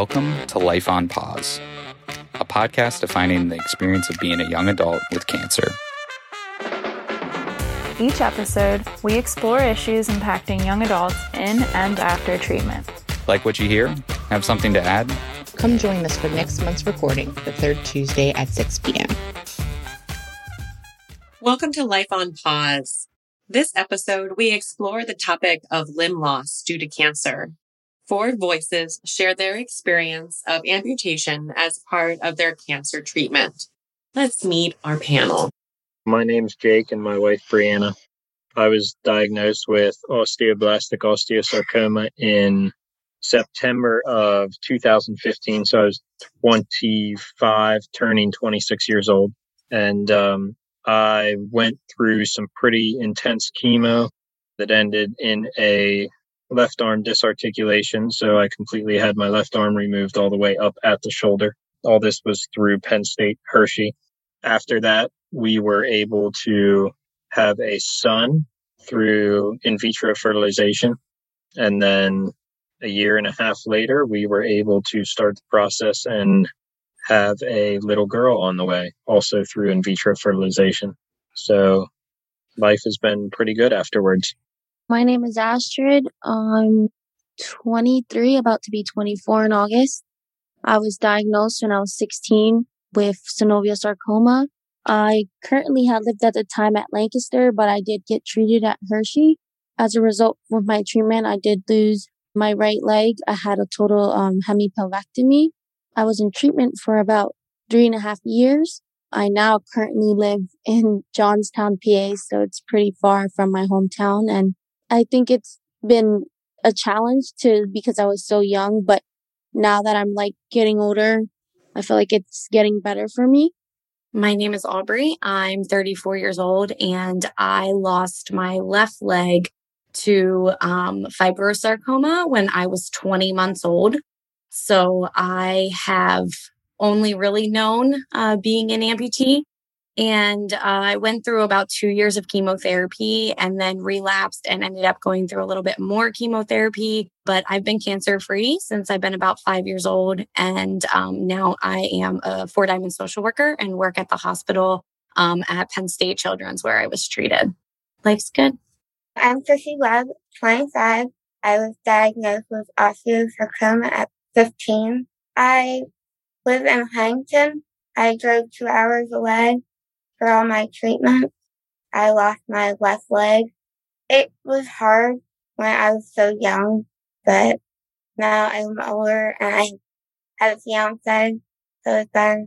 Welcome to Life on Pause, a podcast defining the experience of being a young adult with cancer. Each episode, we explore issues impacting young adults in and after treatment. Like what you hear? Have something to add? Come join us for next month's recording, the third Tuesday at 6 p.m. Welcome to Life on Pause. This episode, we explore the topic of limb loss due to cancer. Four voices share their experience of amputation as part of their cancer treatment. Let's meet our panel. My name's Jake and my wife Brianna. I was diagnosed with osteoblastic osteosarcoma in September of 2015. So I was 25, turning 26 years old. And um, I went through some pretty intense chemo that ended in a left arm disarticulation. So I completely had my left arm removed all the way up at the shoulder. All this was through Penn State Hershey. After that, we were able to have a son through in vitro fertilization. And then a year and a half later, we were able to start the process and have a little girl on the way, also through in vitro fertilization. So life has been pretty good afterwards. My name is Astrid. I'm 23, about to be 24 in August. I was diagnosed when I was 16 with synovial sarcoma. I currently had lived at the time at Lancaster, but I did get treated at Hershey. As a result of my treatment, I did lose my right leg. I had a total um, hemipelvectomy. I was in treatment for about three and a half years. I now currently live in Johnstown, PA, so it's pretty far from my hometown. And I think it's been a challenge to because I was so young, but now that I'm like getting older, I feel like it's getting better for me. My name is Aubrey. I'm 34 years old and I lost my left leg to um, fibrosarcoma when I was 20 months old. So I have only really known uh, being an amputee. And uh, I went through about two years of chemotherapy and then relapsed and ended up going through a little bit more chemotherapy. But I've been cancer free since I've been about five years old. And um, now I am a four diamond social worker and work at the hospital um, at Penn State Children's where I was treated. Life's good. I'm Chrissy Webb, 25. I was diagnosed with osteosarcoma at 15. I live in Huntington. I drove two hours away for all my treatment. I lost my left leg. It was hard when I was so young, but now I'm older and I have a fiance, so it's better.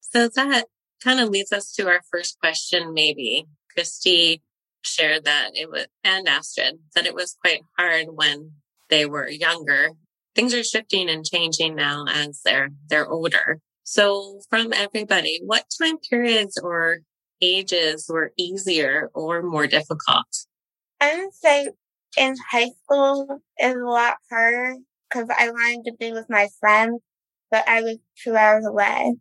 So that kind of leads us to our first question, maybe. Christy shared that it was, and Astrid, that it was quite hard when they were younger. Things are shifting and changing now as they're, they're older. So from everybody, what time periods or ages were easier or more difficult? I would say in high school is a lot harder because I wanted to be with my friends, but I was two hours away.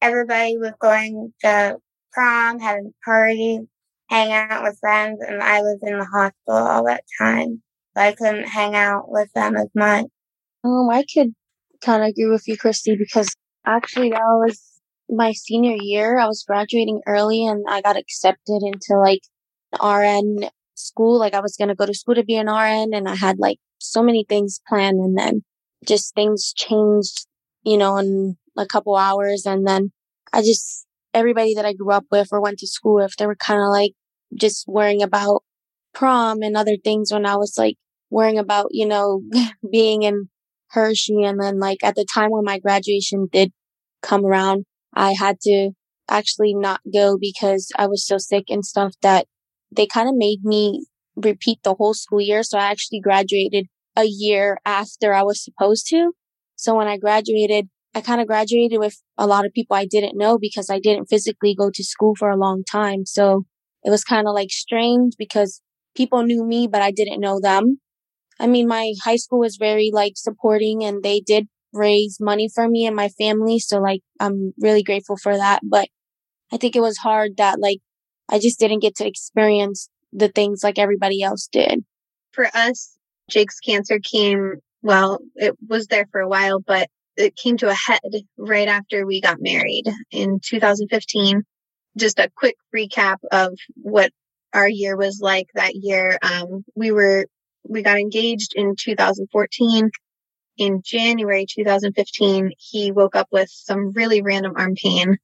Everybody was going to prom, having parties, hang out with friends, and I was in the hospital all that time. So I couldn't hang out with them as much. Um, I could kind of agree with you, Christy, because actually that was my senior year. I was graduating early and I got accepted into like RN school. Like I was going to go to school to be an RN and I had like so many things planned and then just things changed, you know, in a couple hours. And then I just, everybody that I grew up with or went to school with, they were kind of like just worrying about prom and other things when I was like worrying about, you know, being in Hershey. And then like at the time when my graduation did come around, I had to actually not go because I was so sick and stuff that they kind of made me repeat the whole school year. So I actually graduated a year after I was supposed to. So when I graduated, I kind of graduated with a lot of people I didn't know because I didn't physically go to school for a long time. So it was kind of like strange because people knew me, but I didn't know them. I mean, my high school was very like supporting and they did raise money for me and my family. So like, I'm really grateful for that. But I think it was hard that like, I just didn't get to experience the things like everybody else did. For us, Jake's cancer came, well, it was there for a while, but it came to a head right after we got married in 2015. Just a quick recap of what our year was like that year. Um, we were, we got engaged in 2014. In January 2015, he woke up with some really random arm pain.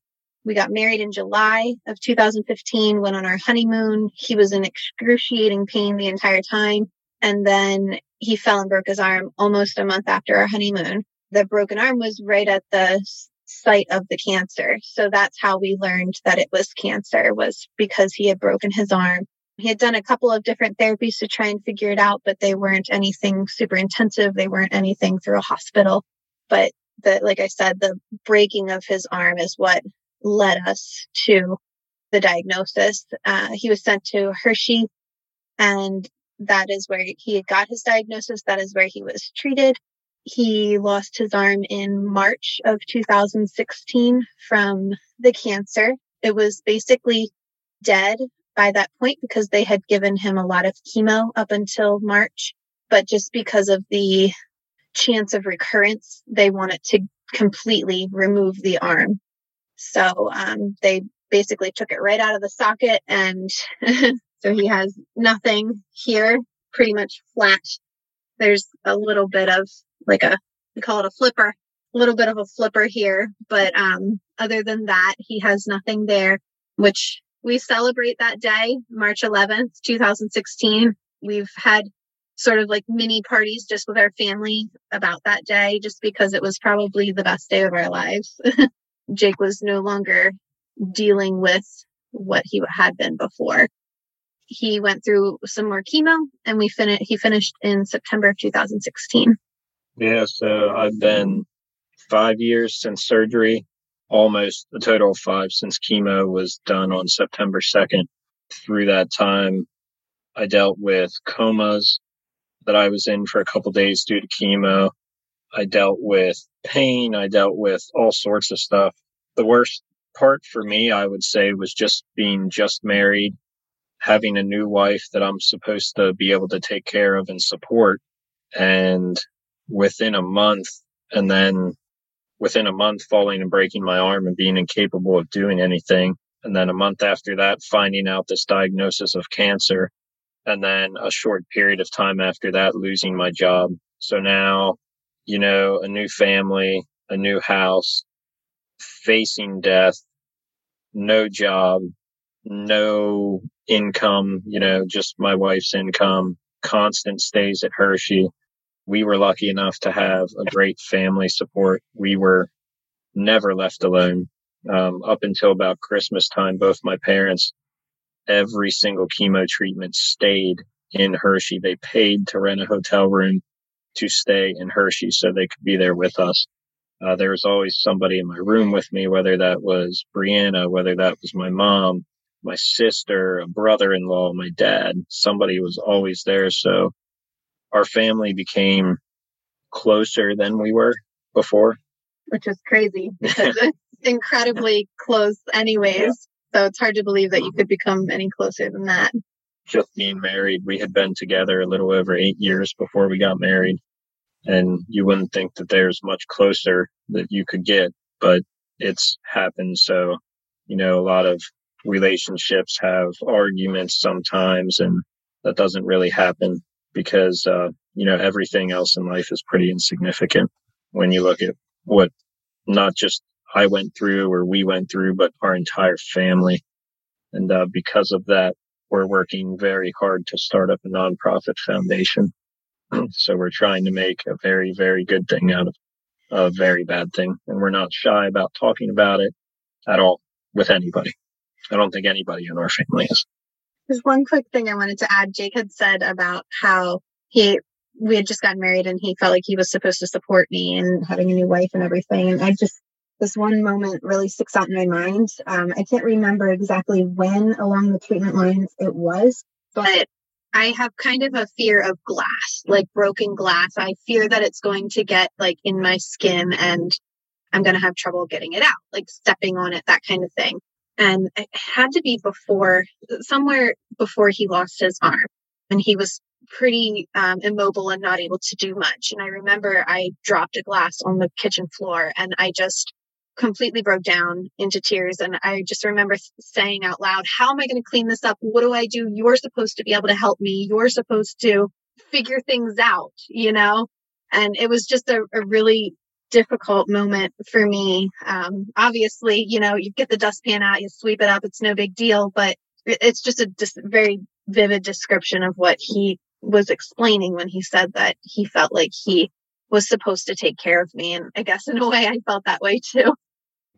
We got married in July of 2015, went on our honeymoon. He was in excruciating pain the entire time. And then he fell and broke his arm almost a month after our honeymoon. The broken arm was right at the site of the cancer. So that's how we learned that it was cancer was because he had broken his arm. He had done a couple of different therapies to try and figure it out, but they weren't anything super intensive. They weren't anything through a hospital. But the, like I said, the breaking of his arm is what led us to the diagnosis. Uh, he was sent to Hershey and that is where he got his diagnosis. That is where he was treated. He lost his arm in March of 2016 from the cancer. It was basically dead by that point because they had given him a lot of chemo up until March. But just because of the chance of recurrence, they wanted to completely remove the arm. So um, they basically took it right out of the socket and so he has nothing here, pretty much flat. There's a little bit of like a, we call it a flipper, a little bit of a flipper here. But um, other than that, he has nothing there, which we celebrate that day, March 11th, 2016. We've had sort of like mini parties just with our family about that day, just because it was probably the best day of our lives. Jake was no longer dealing with what he had been before. He went through some more chemo and we finished, he finished in September of 2016. Yeah. So I've been five years since surgery, almost a total of five since chemo was done on September 2nd. Through that time, I dealt with comas that I was in for a couple days due to chemo. I dealt with pain. I dealt with all sorts of stuff. The worst part for me, I would say, was just being just married, having a new wife that I'm supposed to be able to take care of and support. And within a month, and then within a month, falling and breaking my arm and being incapable of doing anything. And then a month after that, finding out this diagnosis of cancer. And then a short period of time after that, losing my job. So now, you know, a new family, a new house, facing death, no job, no income, you know, just my wife's income, constant stays at Hershey. We were lucky enough to have a great family support. We were never left alone. Um, up until about Christmas time, both my parents, every single chemo treatment stayed in Hershey. They paid to rent a hotel room to stay in Hershey so they could be there with us. Uh, there was always somebody in my room with me, whether that was Brianna, whether that was my mom, my sister, a brother-in-law, my dad. Somebody was always there. So our family became closer than we were before. Which is crazy because it's incredibly close anyways. Yeah. So it's hard to believe that you could become any closer than that. Just being married, we had been together a little over eight years before we got married and you wouldn't think that there's much closer that you could get, but it's happened. So, you know, a lot of relationships have arguments sometimes and that doesn't really happen because, uh, you know, everything else in life is pretty insignificant when you look at what not just I went through or we went through, but our entire family. And, uh, because of that, we're working very hard to start up a nonprofit foundation so we're trying to make a very, very good thing out of a very bad thing. And we're not shy about talking about it at all with anybody. I don't think anybody in our family is. There's one quick thing I wanted to add. Jake had said about how he, we had just gotten married and he felt like he was supposed to support me and having a new wife and everything. And I just, this one moment really sticks out in my mind. Um, I can't remember exactly when along the treatment lines it was, but I have kind of a fear of glass, like broken glass. I fear that it's going to get like in my skin and I'm going to have trouble getting it out, like stepping on it, that kind of thing. And it had to be before, somewhere before he lost his arm. And he was pretty um, immobile and not able to do much. And I remember I dropped a glass on the kitchen floor and I just completely broke down into tears. And I just remember saying out loud, How am I going to clean this up? What do I do? You're supposed to be able to help me. You're supposed to figure things out, you know? And it was just a, a really difficult moment for me. Um, obviously, you know, you get the dustpan out, you sweep it up, it's no big deal, but it's just a dis- very vivid description of what he was explaining when he said that he felt like he was supposed to take care of me. And I guess in a way, I felt that way too.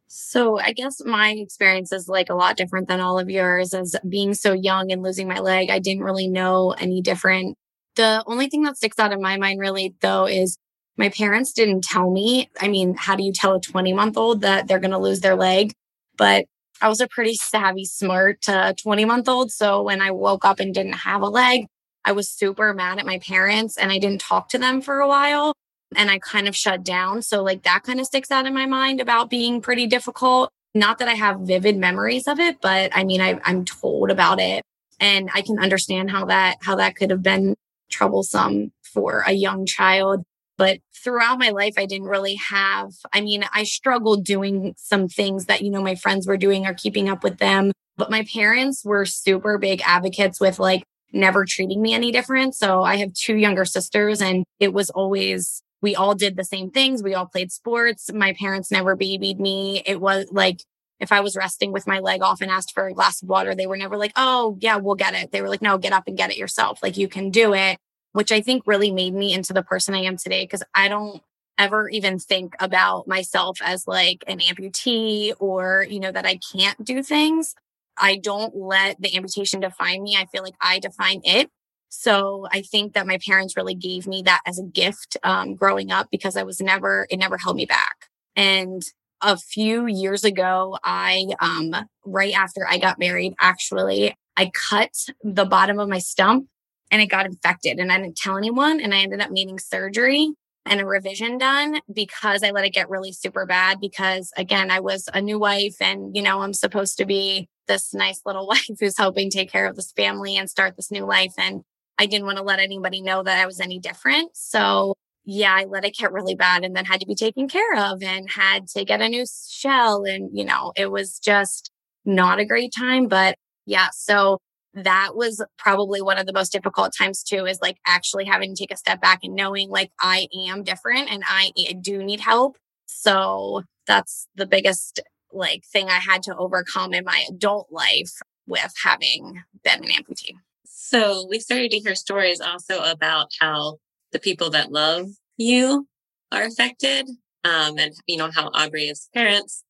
So I guess my experience is like a lot different than all of yours as being so young and losing my leg. I didn't really know any different. The only thing that sticks out in my mind really though is my parents didn't tell me. I mean, how do you tell a 20 month old that they're going to lose their leg? But I was a pretty savvy, smart uh, 20 month old. So when I woke up and didn't have a leg, I was super mad at my parents and I didn't talk to them for a while and I kind of shut down. So, like, that kind of sticks out in my mind about being pretty difficult. Not that I have vivid memories of it, but I mean, I, I'm told about it and I can understand how that, how that could have been troublesome for a young child. But throughout my life, I didn't really have, I mean, I struggled doing some things that, you know, my friends were doing or keeping up with them. But my parents were super big advocates with like never treating me any different. So I have two younger sisters and it was always, we all did the same things. We all played sports. My parents never babied me. It was like, if I was resting with my leg off and asked for a glass of water, they were never like, oh, yeah, we'll get it. They were like, no, get up and get it yourself. Like, you can do it which I think really made me into the person I am today because I don't ever even think about myself as like an amputee or, you know, that I can't do things. I don't let the amputation define me. I feel like I define it. So I think that my parents really gave me that as a gift um, growing up because I was never, it never held me back. And a few years ago, I, um, right after I got married, actually, I cut the bottom of my stump and it got infected and I didn't tell anyone. And I ended up needing surgery and a revision done because I let it get really super bad. Because again, I was a new wife and, you know, I'm supposed to be this nice little wife who's helping take care of this family and start this new life. And I didn't want to let anybody know that I was any different. So yeah, I let it get really bad and then had to be taken care of and had to get a new shell. And, you know, it was just not a great time. But yeah, so that was probably one of the most difficult times too is like actually having to take a step back and knowing like I am different and I, do need help. So that's the biggest like thing I had to overcome in my adult life with having been an amputee. So we started to hear stories also about how the people that love you are affected, um, and you know how Aubrey's parents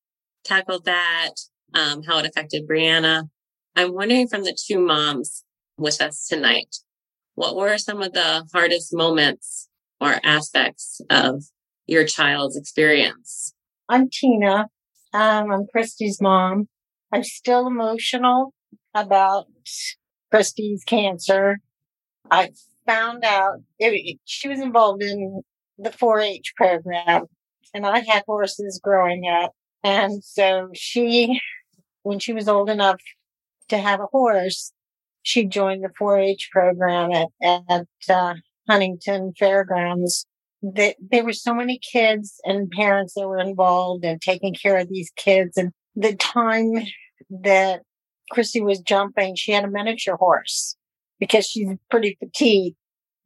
tackled that, um, how it affected Brianna. I'm wondering from the two moms with us tonight, what were some of the hardest moments or aspects of your child's experience? I'm Tina. Um, I'm Christy's mom. I'm still emotional about Christy's cancer. I found out it, she was involved in the 4-H program and I had horses growing up. And so she, when she was old enough to have a horse, she joined the 4-H program at, at uh, Huntington Fairgrounds. That there were so many kids and parents that were involved in taking care of these kids. And the time that Chrissy was jumping, she had a miniature horse because she's pretty petite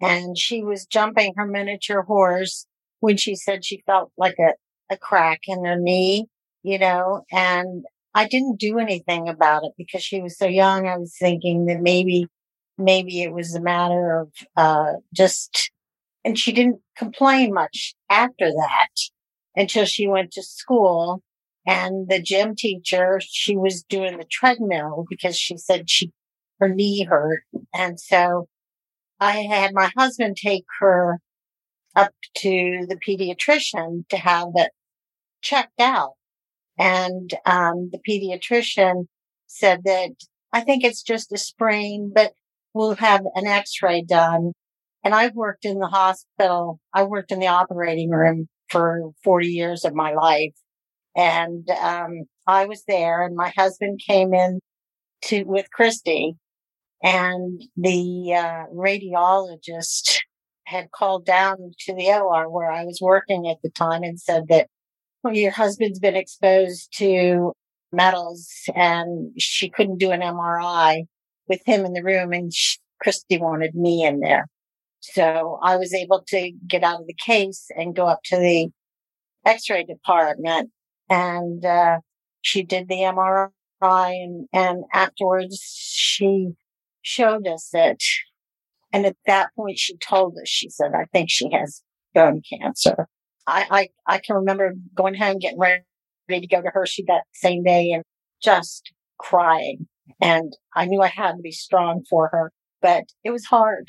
and she was jumping her miniature horse when she said she felt like a, a crack in her knee, you know, and I didn't do anything about it because she was so young. I was thinking that maybe, maybe it was a matter of, uh, just, and she didn't complain much after that until she went to school and the gym teacher, she was doing the treadmill because she said she, her knee hurt. And so I had my husband take her up to the pediatrician to have it checked out. And um, the pediatrician said that I think it's just a sprain, but we'll have an x-ray done. And I've worked in the hospital. I worked in the operating room for 40 years of my life. And, um, I was there and my husband came in to, with Christy And the uh, radiologist had called down to the OR where I was working at the time and said that your husband's been exposed to metals and she couldn't do an MRI with him in the room and she, Christy wanted me in there. So I was able to get out of the case and go up to the x-ray department and, uh, she did the MRI and, and afterwards she showed us it. And at that point she told us, she said, I think she has bone cancer. I, I, I can remember going home, getting ready to go to Hershey that same day and just crying. And I knew I had to be strong for her, but it was hard.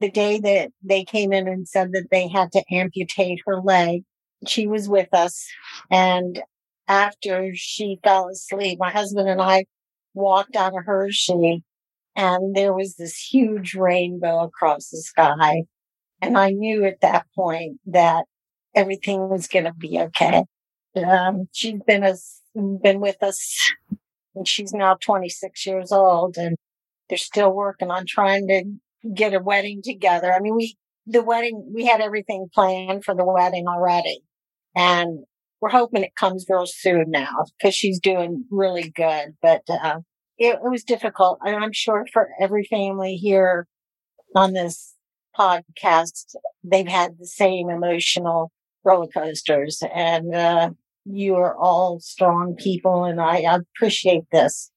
The day that they came in and said that they had to amputate her leg, she was with us. And after she fell asleep, my husband and I walked out of Hershey and there was this huge rainbow across the sky. And I knew at that point that everything was going to be okay. Um, she's been us, been with us and she's now 26 years old and they're still working on trying to get a wedding together. I mean, we, the wedding, we had everything planned for the wedding already and we're hoping it comes real soon now because she's doing really good. But, uh, it, it was difficult. And I'm sure for every family here on this podcast, they've had the same emotional roller coasters and, uh, you are all strong people and I appreciate this.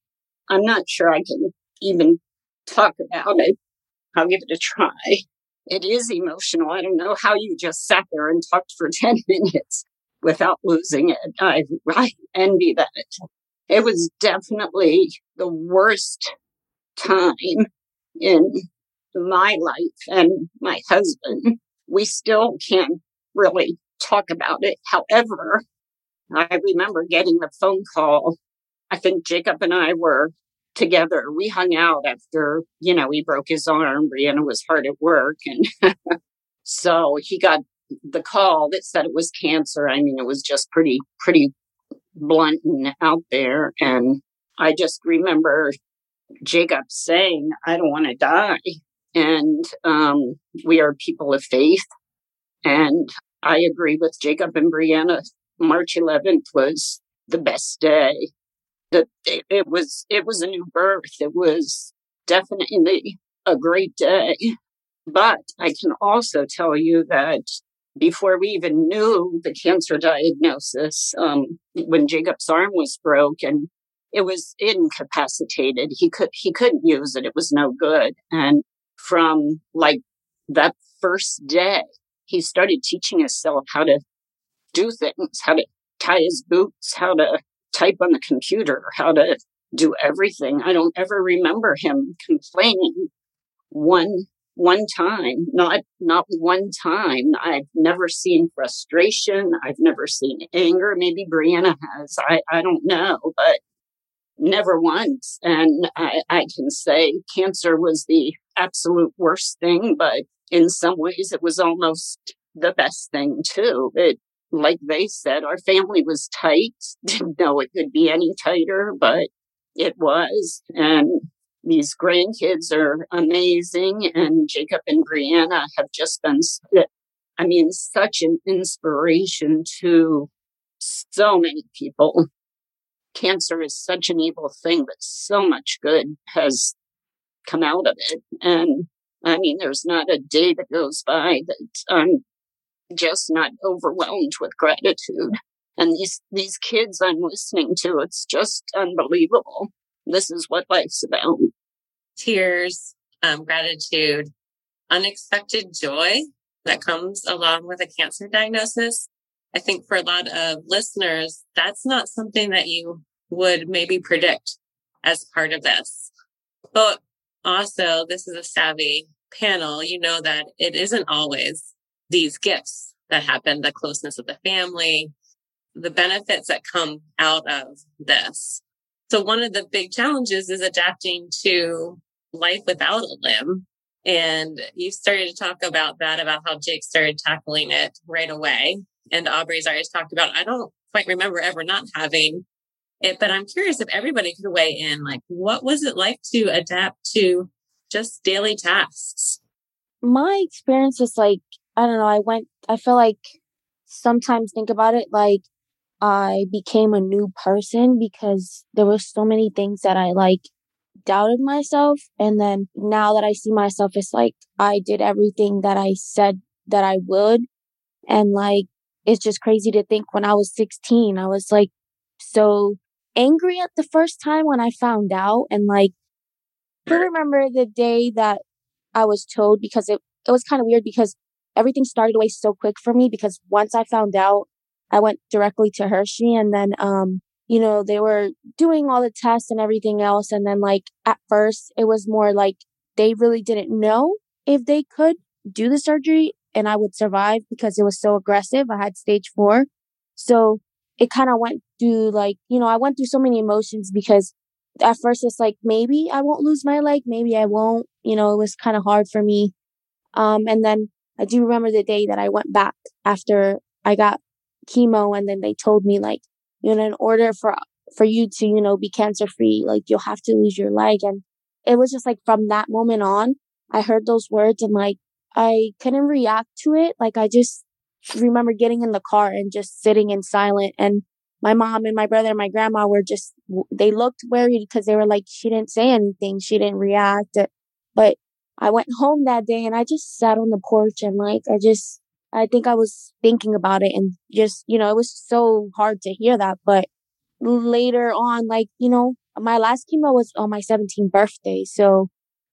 I'm not sure I can even talk about it. I'll give it a try. It is emotional. I don't know how you just sat there and talked for 10 minutes without losing it. I, I envy that. It was definitely the worst time in my life and my husband. We still can't really talk about it. However, I remember getting the phone call. I think Jacob and I were together. We hung out after, you know, he broke his arm. Brianna was hard at work. And so he got the call that said it was cancer. I mean, it was just pretty, pretty blunt and out there. And I just remember Jacob saying, I don't want to die. And um, we are people of faith. And I agree with Jacob and Brianna March 11th was the best day. That it, it was, it was a new birth. It was definitely a great day. But I can also tell you that before we even knew the cancer diagnosis, um, when Jacob's arm was broken, it was incapacitated. He could, he couldn't use it. It was no good. And from like that first day, he started teaching himself how to do things, how to tie his boots, how to type on the computer, how to do everything. I don't ever remember him complaining one one time, not not one time. I've never seen frustration. I've never seen anger. Maybe Brianna has. I, I don't know, but never once. And I, I can say cancer was the absolute worst thing, but in some ways it was almost the best thing too. It like they said, our family was tight. Didn't know it could be any tighter, but it was. And these grandkids are amazing. And Jacob and Brianna have just been, uh, I mean, such an inspiration to so many people. Cancer is such an evil thing, but so much good has come out of it. And I mean, there's not a day that goes by that I'm just not overwhelmed with gratitude. And these, these kids I'm listening to, it's just unbelievable. This is what life's about. Tears, um, gratitude, unexpected joy that comes along with a cancer diagnosis. I think for a lot of listeners, that's not something that you would maybe predict as part of this. But also, this is a savvy panel. You know that it isn't always these gifts that happen, the closeness of the family, the benefits that come out of this. So one of the big challenges is adapting to life without a limb. And you started to talk about that, about how Jake started tackling it right away. And Aubrey's already talked about, I don't quite remember ever not having it, but I'm curious if everybody could weigh in, like, what was it like to adapt to just daily tasks? My experience is like, I don't know, I went, I feel like sometimes think about it like I became a new person because there were so many things that I like doubted myself. And then now that I see myself, it's like I did everything that I said that I would. And like, it's just crazy to think when I was 16, I was like so angry at the first time when I found out. And like, I remember the day that I was told because it, it was kind of weird because everything started away so quick for me because once I found out, I went directly to Hershey and then, um, you know, they were doing all the tests and everything else. And then like at first it was more like they really didn't know if they could do the surgery and I would survive because it was so aggressive. I had stage four. So it kind of went through like, you know, I went through so many emotions because at first it's like, maybe I won't lose my leg. Maybe I won't, you know, it was kind of hard for me. Um, and then I do remember the day that I went back after I got chemo and then they told me like, you know, in order for, for you to, you know, be cancer free, like you'll have to lose your leg. And it was just like from that moment on, I heard those words and like, I couldn't react to it. Like I just remember getting in the car and just sitting in silent and my mom and my brother and my grandma were just, they looked worried because they were like, she didn't say anything. She didn't react. But I went home that day and I just sat on the porch and like, I just, I think I was thinking about it and just, you know, it was so hard to hear that. But later on, like, you know, my last chemo was on my 17th birthday. So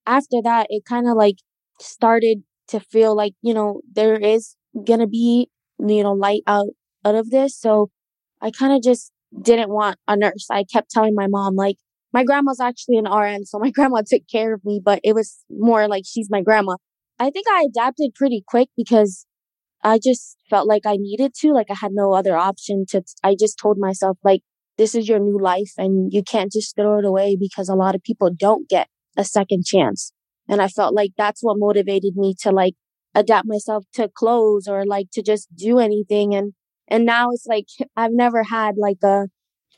after that, it kind of like started to feel like, you know, there is going to be, you know, light out, out of this. So I kind of just didn't want a nurse. I kept telling my mom, like, my grandma's actually an RN, so my grandma took care of me, but it was more like she's my grandma. I think I adapted pretty quick because I just felt like I needed to, like I had no other option to, I just told myself, like, this is your new life and you can't just throw it away because a lot of people don't get a second chance. And I felt like that's what motivated me to like adapt myself to clothes or like to just do anything. And, and now it's like, I've never had like a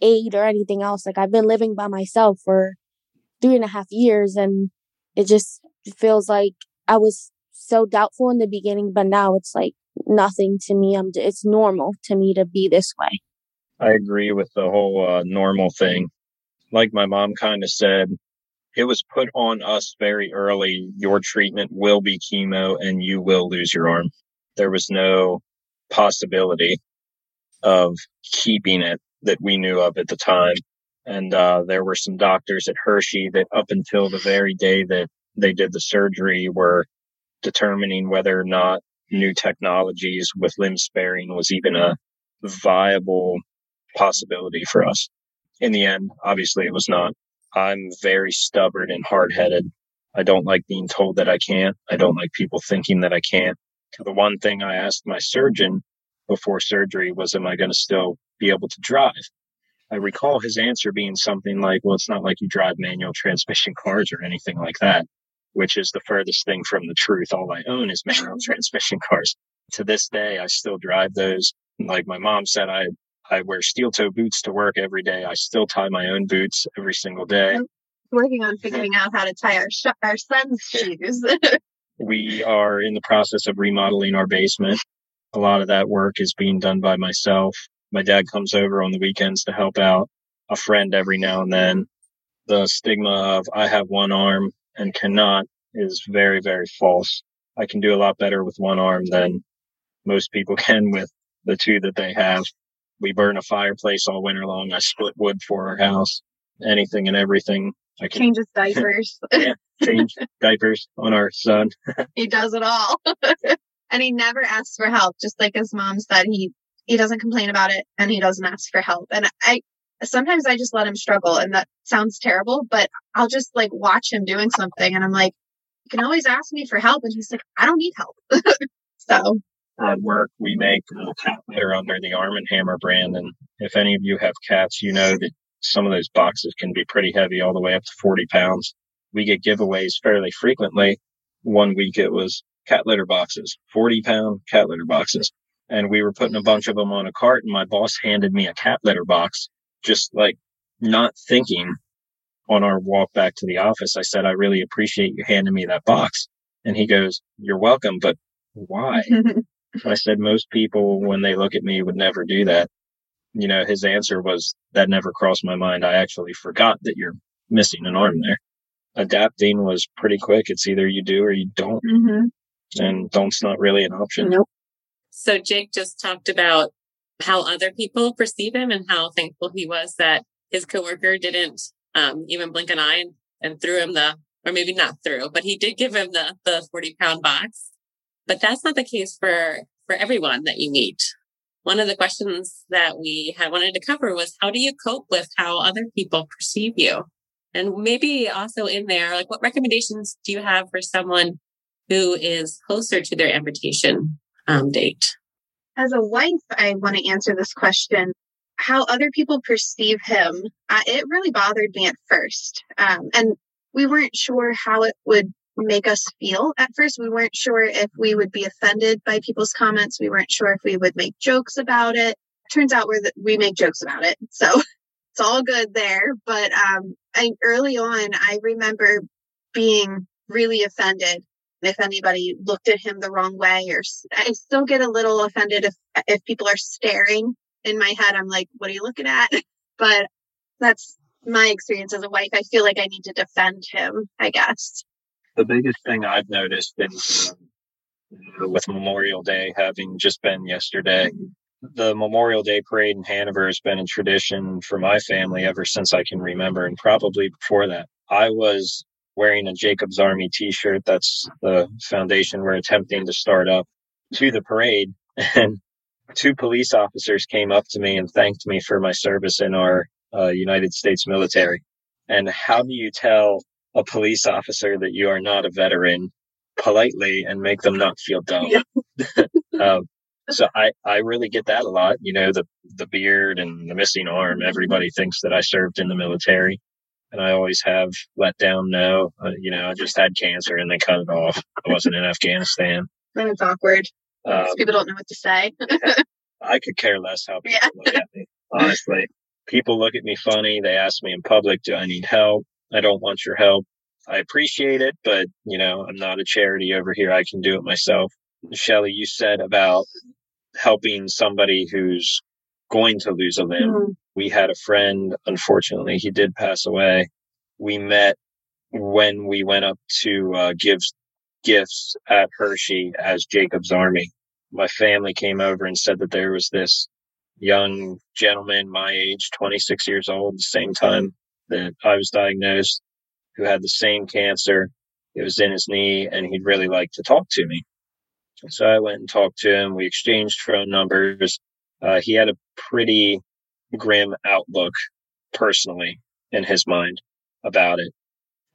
aid or anything else. Like I've been living by myself for three and a half years and it just feels like I was so doubtful in the beginning, but now it's like nothing to me. I'm, it's normal to me to be this way. I agree with the whole uh, normal thing. Like my mom kind of said, it was put on us very early. Your treatment will be chemo and you will lose your arm. There was no possibility of keeping it that we knew of at the time. And uh, there were some doctors at Hershey that up until the very day that they did the surgery were determining whether or not new technologies with limb sparing was even a viable possibility for us. In the end, obviously it was not. I'm very stubborn and hard headed. I don't like being told that I can't. I don't like people thinking that I can't. The one thing I asked my surgeon before surgery was, am I going to still be able to drive? I recall his answer being something like, well, it's not like you drive manual transmission cars or anything like that, which is the furthest thing from the truth. All I own is manual transmission cars. To this day, I still drive those. Like my mom said, I, I wear steel toe boots to work every day. I still tie my own boots every single day. Working on mm-hmm. figuring out how to tie our, sh- our son's shoes. we are in the process of remodeling our basement. A lot of that work is being done by myself. My dad comes over on the weekends to help out a friend every now and then. The stigma of I have one arm and cannot is very, very false. I can do a lot better with one arm than most people can with the two that they have. We burn a fireplace all winter long. I split wood for our house, anything and everything. I can change diapers. yeah, change diapers on our son. he does it all. And he never asks for help. Just like his mom said, he he doesn't complain about it and he doesn't ask for help. And I sometimes I just let him struggle, and that sounds terrible, but I'll just like watch him doing something, and I'm like, you can always ask me for help, and he's like, I don't need help. so at work, we make cat litter under the Arm and Hammer brand, and if any of you have cats, you know that some of those boxes can be pretty heavy, all the way up to 40 pounds. We get giveaways fairly frequently. One week it was cat litter boxes, 40 pound cat litter boxes. And we were putting a bunch of them on a cart and my boss handed me a cat litter box, just like not thinking on our walk back to the office, I said, I really appreciate you handing me that box. And he goes, You're welcome, but why? I said, Most people, when they look at me, would never do that. You know, his answer was, That never crossed my mind. I actually forgot that you're missing an arm there. Adapting was pretty quick. It's either you do or you don't. Mm-hmm. And don't's not really an option. Nope. So Jake just talked about how other people perceive him and how thankful he was that his coworker didn't um, even blink an eye and, and threw him the, or maybe not threw, but he did give him the, the 40 pound box. But that's not the case for, for everyone that you meet. One of the questions that we had wanted to cover was how do you cope with how other people perceive you? And maybe also in there, like what recommendations do you have for someone who is closer to their amputation um, date? As a wife, I want to answer this question. How other people perceive him, uh, it really bothered me at first. Um, and we weren't sure how it would make us feel at first. We weren't sure if we would be offended by people's comments. We weren't sure if we would make jokes about it. Turns out we're the, we make jokes about it. So it's all good there. But um, I, early on, I remember being really offended if anybody looked at him the wrong way or I still get a little offended if if people are staring in my head. I'm like what are you looking at? But that's my experience as a wife. I feel like I need to defend him I guess. The biggest thing I've noticed in, um, with Memorial Day having just been yesterday the Memorial Day parade in Hanover has been a tradition for my family ever since I can remember and probably before that. I was wearing a Jacob's Army t-shirt. That's the foundation we're attempting to start up to the parade. And two police officers came up to me and thanked me for my service in our uh, United States military. And how do you tell a police officer that you are not a veteran politely and make them not feel dumb? um, so I, I really get that a lot. You know, the, the beard and the missing arm. Everybody thinks that I served in the military and I always have let down no. Uh, you know, I just had cancer and they cut it off. I wasn't in Afghanistan. Then it's awkward. Um, people don't know what to say. I could care less how people yeah. look at me, honestly. People look at me funny. They ask me in public, do I need help? I don't want your help. I appreciate it, but you know, I'm not a charity over here. I can do it myself. Shelly, you said about helping somebody who's going to lose a limb. Mm-hmm. We had a friend, unfortunately, he did pass away. We met when we went up to uh, give gifts at Hershey as Jacob's Army. My family came over and said that there was this young gentleman my age, 26 years old, the same time that I was diagnosed, who had the same cancer. It was in his knee and he'd really like to talk to me. So I went and talked to him. We exchanged phone numbers. Uh, he had a pretty grim outlook personally in his mind about it.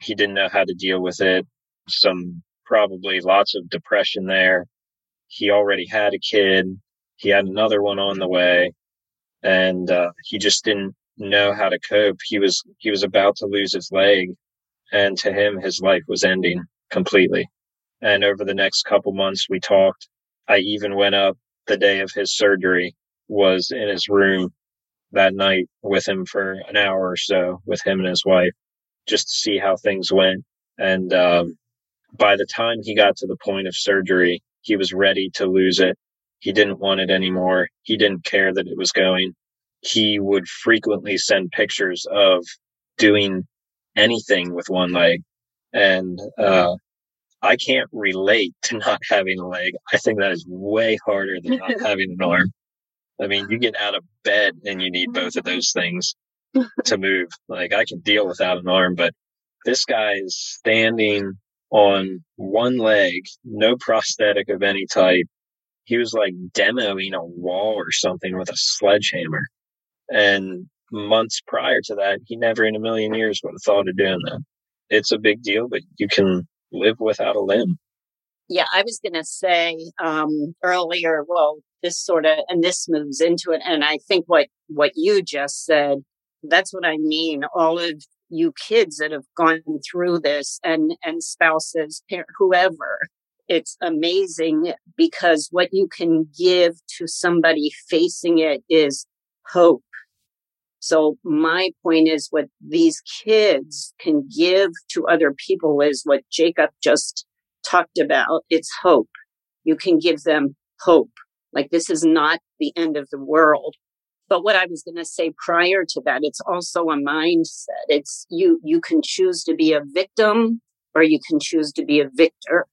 He didn't know how to deal with it. Some probably lots of depression there. He already had a kid. He had another one on the way and, uh, he just didn't know how to cope. He was, he was about to lose his leg and to him, his life was ending completely. And over the next couple months, we talked. I even went up the day of his surgery, was in his room that night with him for an hour or so with him and his wife just to see how things went. And um, by the time he got to the point of surgery, he was ready to lose it. He didn't want it anymore. He didn't care that it was going. He would frequently send pictures of doing anything with one leg. And uh, I can't relate to not having a leg. I think that is way harder than not having an arm. I mean, you get out of bed and you need both of those things to move. Like I can deal without an arm, but this guy is standing on one leg, no prosthetic of any type. He was like demoing a wall or something with a sledgehammer. And months prior to that, he never in a million years would have thought of doing that. It's a big deal, but you can live without a limb. Yeah, I was going to say um, earlier, well, this sort of, and this moves into it. And I think what, what you just said, that's what I mean. All of you kids that have gone through this and, and spouses, whoever, it's amazing because what you can give to somebody facing it is hope. So my point is what these kids can give to other people is what Jacob just talked about. It's hope. You can give them hope. Like this is not the end of the world. But what I was going to say prior to that, it's also a mindset. It's you, you can choose to be a victim or you can choose to be a victor.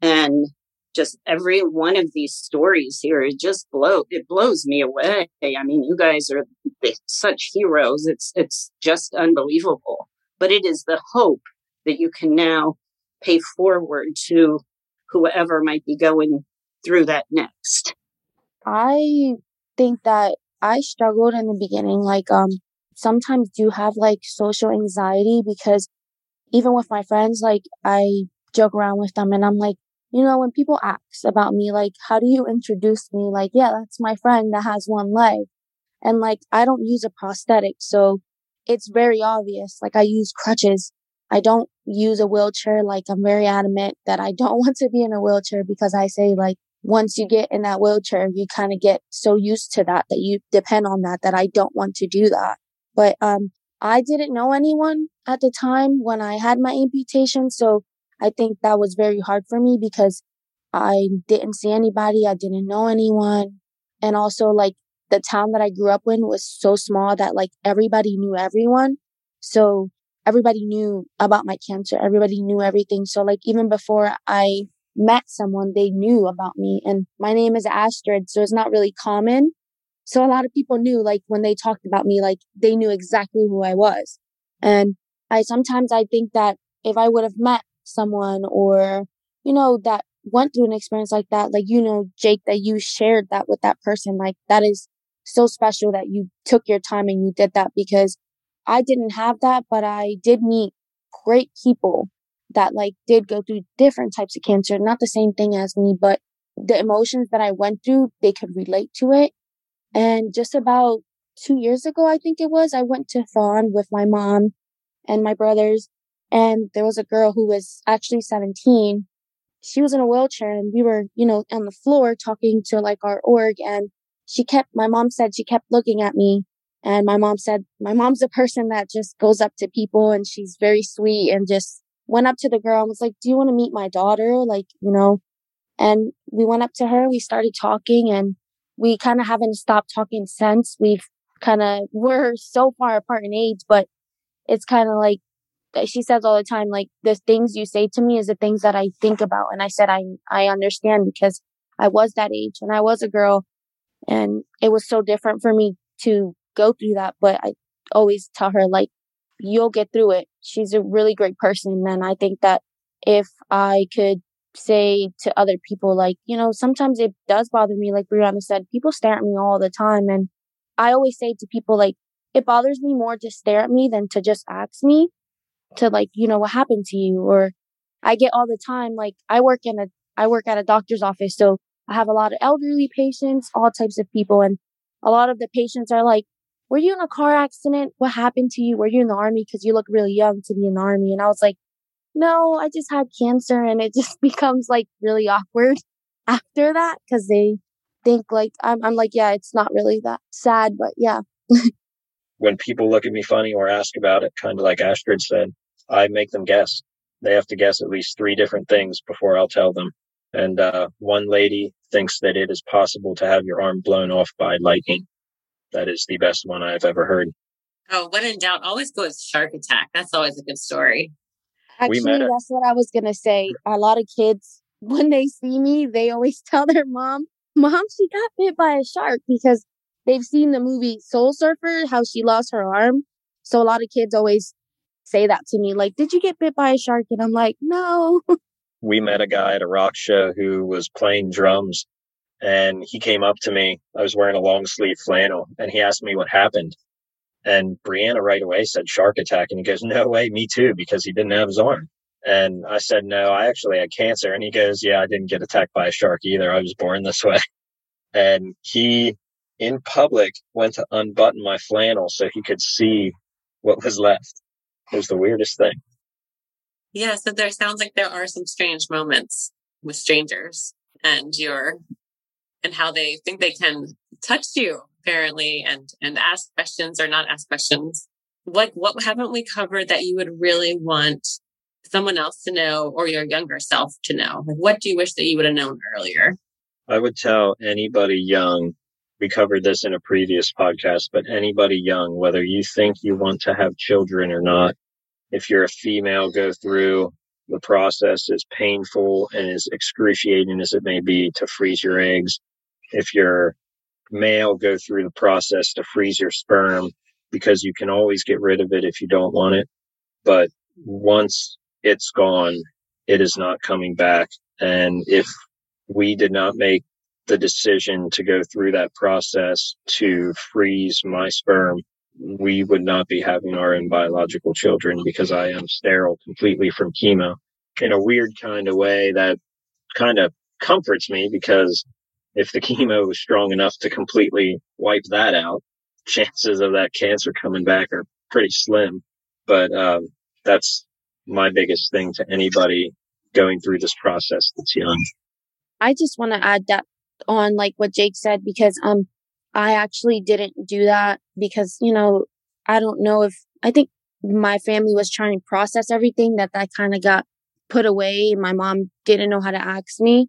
And just every one of these stories here, it just blow, it blows me away. I mean, you guys are such heroes. It's, it's just unbelievable, but it is the hope that you can now pay forward to whoever might be going through that next. I think that I struggled in the beginning. Like, um, sometimes do have like social anxiety because even with my friends, like I joke around with them and I'm like, you know, when people ask about me, like, how do you introduce me? Like, yeah, that's my friend that has one leg. And like, I don't use a prosthetic. So it's very obvious. Like I use crutches. I don't use a wheelchair. Like I'm very adamant that I don't want to be in a wheelchair because I say like, once you get in that wheelchair, you kind of get so used to that that you depend on that, that I don't want to do that. But, um, I didn't know anyone at the time when I had my amputation. So I think that was very hard for me because I didn't see anybody. I didn't know anyone. And also like the town that I grew up in was so small that like everybody knew everyone. So everybody knew about my cancer. Everybody knew everything. So like even before I met someone, they knew about me. And my name is Astrid, so it's not really common. So a lot of people knew, like when they talked about me, like they knew exactly who I was. And I sometimes I think that if I would have met someone or, you know, that went through an experience like that, like, you know, Jake, that you shared that with that person, like that is so special that you took your time and you did that because I didn't have that, but I did meet great people that like did go through different types of cancer, not the same thing as me, but the emotions that I went through, they could relate to it. And just about two years ago, I think it was, I went to Thon with my mom and my brothers. And there was a girl who was actually 17. She was in a wheelchair and we were, you know, on the floor talking to like our org. And she kept, my mom said she kept looking at me. And my mom said, my mom's a person that just goes up to people and she's very sweet and just went up to the girl and was like, do you want to meet my daughter? Like, you know, and we went up to her, we started talking and we kind of haven't stopped talking since. We've kind of, we're so far apart in age, but it's kind of like, she says all the time, like the things you say to me is the things that I think about. And I said, I, I understand because I was that age and I was a girl and it was so different for me to go through that. But I always tell her, like, you'll get through it. She's a really great person. And I think that if I could say to other people, like, you know, sometimes it does bother me, like Brianna said, people stare at me all the time. And I always say to people, like, it bothers me more to stare at me than to just ask me to like, you know, what happened to you? Or I get all the time, like, I work in a, I work at a doctor's office. So I have a lot of elderly patients, all types of people. And a lot of the patients are like, were you in a car accident? What happened to you? Were you in the army? Cause you look really young to be in the army. And I was like, no, I just had cancer. And it just becomes like really awkward after that. Cause they think like, I'm, I'm like, yeah, it's not really that sad, but yeah. when people look at me funny or ask about it, kind of like Astrid said, I make them guess. They have to guess at least three different things before I'll tell them. And uh, one lady thinks that it is possible to have your arm blown off by lightning that is the best one I've ever heard. Oh, when in doubt, always go with shark attack. That's always a good story. Actually, that's what I was gonna say. A lot of kids, when they see me, they always tell their mom, "Mom, she got bit by a shark," because they've seen the movie Soul Surfer, how she lost her arm. So a lot of kids always say that to me, like, "Did you get bit by a shark?" And I'm like, "No." we met a guy at a rock show who was playing drums and he came up to me. I was wearing a long sleeve flannel and he asked me what happened. And Brianna right away said shark attack. And he goes, no way, me too, because he didn't have his arm. And I said, no, I actually had cancer. And he goes, yeah, I didn't get attacked by a shark either. I was born this way. And he in public went to unbutton my flannel so he could see what was left. It was the weirdest thing. Yeah. So there sounds like there are some strange moments with strangers and your and how they think they can touch you apparently and and ask questions or not ask questions. Like what haven't we covered that you would really want someone else to know or your younger self to know? Like what do you wish that you would have known earlier? I would tell anybody young, we covered this in a previous podcast, but anybody young, whether you think you want to have children or not, if you're a female, go through the process as painful and as excruciating as it may be to freeze your eggs. If you're male, go through the process to freeze your sperm because you can always get rid of it if you don't want it. But once it's gone, it is not coming back. And if we did not make the decision to go through that process to freeze my sperm, we would not be having our own biological children because I am sterile completely from chemo in a weird kind of way that kind of comforts me because if the chemo was strong enough to completely wipe that out, chances of that cancer coming back are pretty slim. But um, that's my biggest thing to anybody going through this process that's young. I just want to add that on like what Jake said because um I actually didn't do that because you know I don't know if I think my family was trying to process everything that that kind of got put away. My mom didn't know how to ask me,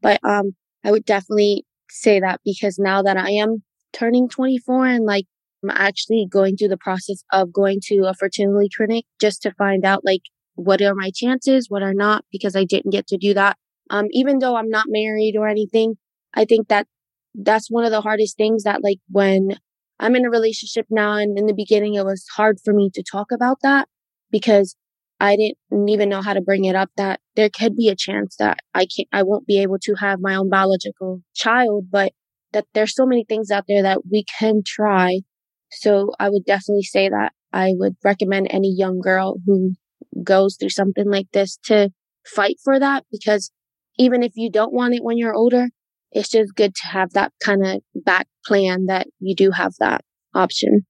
but um I would definitely say that because now that I am turning 24 and like I'm actually going through the process of going to a fertility clinic just to find out like what are my chances, what are not, because I didn't get to do that. Um, even though I'm not married or anything, I think that that's one of the hardest things that like when I'm in a relationship now and in the beginning it was hard for me to talk about that because I didn't even know how to bring it up that there could be a chance that I can't, I won't be able to have my own biological child, but that there's so many things out there that we can try. So I would definitely say that I would recommend any young girl who goes through something like this to fight for that because even if you don't want it when you're older, it's just good to have that kind of back plan that you do have that option.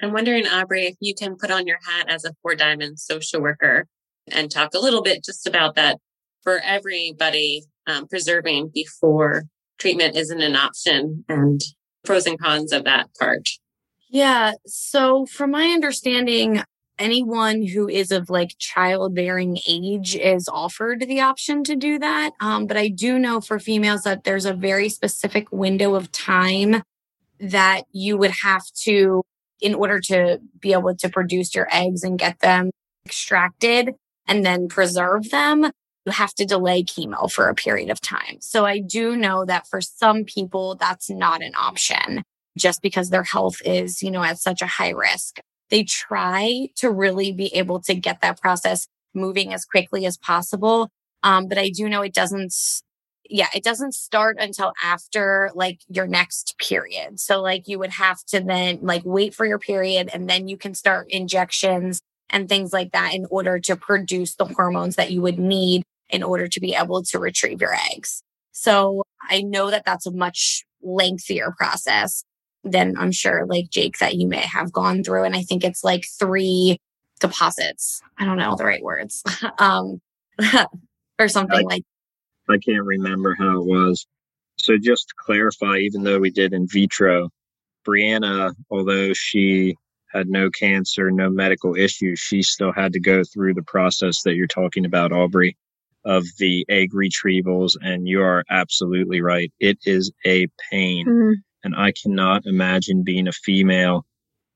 I'm wondering, Aubrey, if you can put on your hat as a four diamond social worker and talk a little bit just about that for everybody um, preserving before treatment isn't an option and pros and cons of that part. Yeah. So, from my understanding, anyone who is of like childbearing age is offered the option to do that. Um, but I do know for females that there's a very specific window of time that you would have to, in order to be able to produce your eggs and get them extracted and then preserve them, you have to delay chemo for a period of time. So I do know that for some people, that's not an option just because their health is, you know, at such a high risk they try to really be able to get that process moving as quickly as possible. Um, but I do know it doesn't, yeah, it doesn't start until after like your next period. So like you would have to then like wait for your period and then you can start injections and things like that in order to produce the hormones that you would need in order to be able to retrieve your eggs. So I know that that's a much lengthier process than I'm sure like Jake that you may have gone through. And I think it's like three deposits. I don't know the right words. um, or something I, like I can't remember how it was. So just to clarify, even though we did in vitro, Brianna, although she had no cancer, no medical issues, she still had to go through the process that you're talking about, Aubrey, of the egg retrievals. And you are absolutely right. It is a pain. Mm-hmm. And I cannot imagine being a female,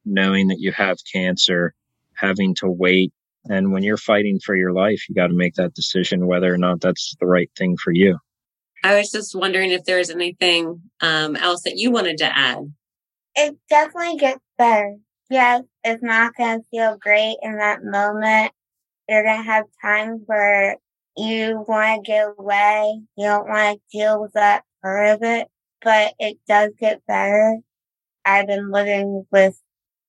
knowing that you have cancer, having to wait. And when you're fighting for your life, you got to make that decision whether or not that's the right thing for you. I was just wondering if there's anything um, else that you wanted to add. It definitely gets better. Yes, it's not going to feel great in that moment. You're going to have times where you want to get away. You don't want to deal with that part of it but it does get better. I've been living with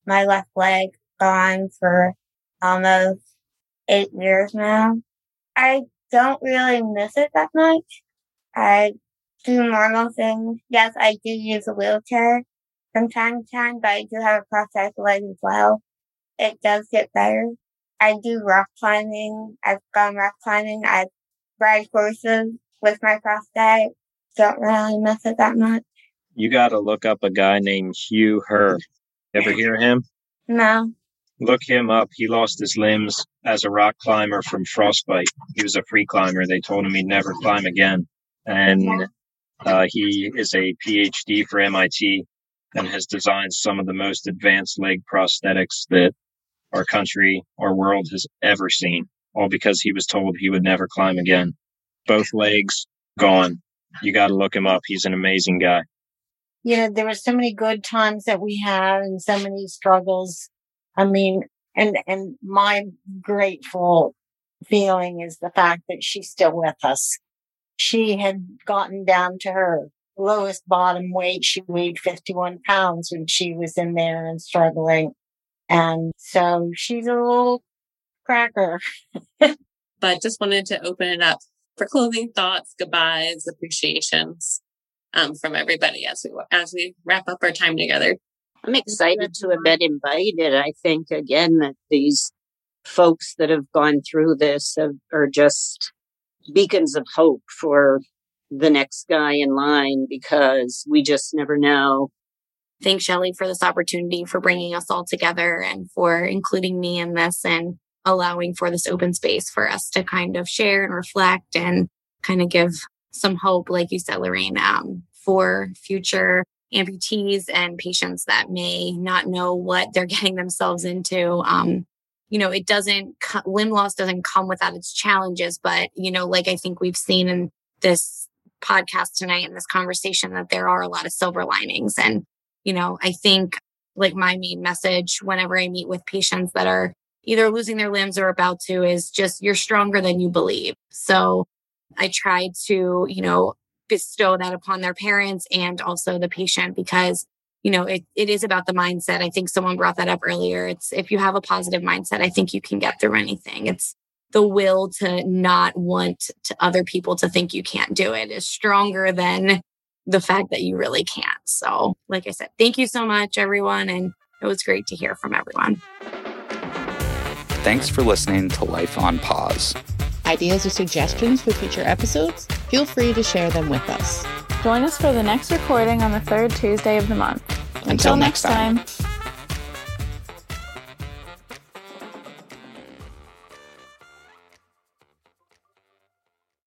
my left leg gone for almost eight years now. I don't really miss it that much. I do normal things. Yes, I do use a wheelchair from time to time, but I do have a prosthetic leg as well. It does get better. I do rock climbing. I've gone rock climbing. I've ride horses with my prosthetic don't really miss it that much. You got to look up a guy named Hugh Herr. Ever hear him? No. Look him up. He lost his limbs as a rock climber from frostbite. He was a free climber. They told him he'd never climb again. And uh, he is a PhD for MIT and has designed some of the most advanced leg prosthetics that our country, our world has ever seen, all because he was told he would never climb again. Both legs gone. You got to look him up. He's an amazing guy. You know, there were so many good times that we had and so many struggles. I mean, and, and my grateful feeling is the fact that she's still with us. She had gotten down to her lowest bottom weight. She weighed 51 pounds when she was in there and struggling. And so she's a little cracker. but just wanted to open it up for closing thoughts, goodbyes, appreciations um, from everybody as we as we wrap up our time together. I'm excited to have been invited. I think again that these folks that have gone through this have, are just beacons of hope for the next guy in line because we just never know. Thanks, Shelly, for this opportunity, for bringing us all together and for including me in this and allowing for this open space for us to kind of share and reflect and kind of give some hope, like you said, Lorraine, um, for future amputees and patients that may not know what they're getting themselves into. Um, you know, it doesn't, limb loss doesn't come without its challenges, but, you know, like I think we've seen in this podcast tonight in this conversation that there are a lot of silver linings. And, you know, I think like my main message whenever I meet with patients that are either losing their limbs or about to is just you're stronger than you believe. So I try to, you know, bestow that upon their parents and also the patient because you know it, it is about the mindset. I think someone brought that up earlier. It's if you have a positive mindset i think you can get through anything. It's the will to not want to other people to think you can't do it is stronger than the fact that you really can't. So like i said thank you so much everyone and it was great to hear from everyone. Thanks for listening to Life on Pause. Ideas or suggestions for future episodes? Feel free to share them with us. Join us for the next recording on the third Tuesday of the month. Until, Until next time. time.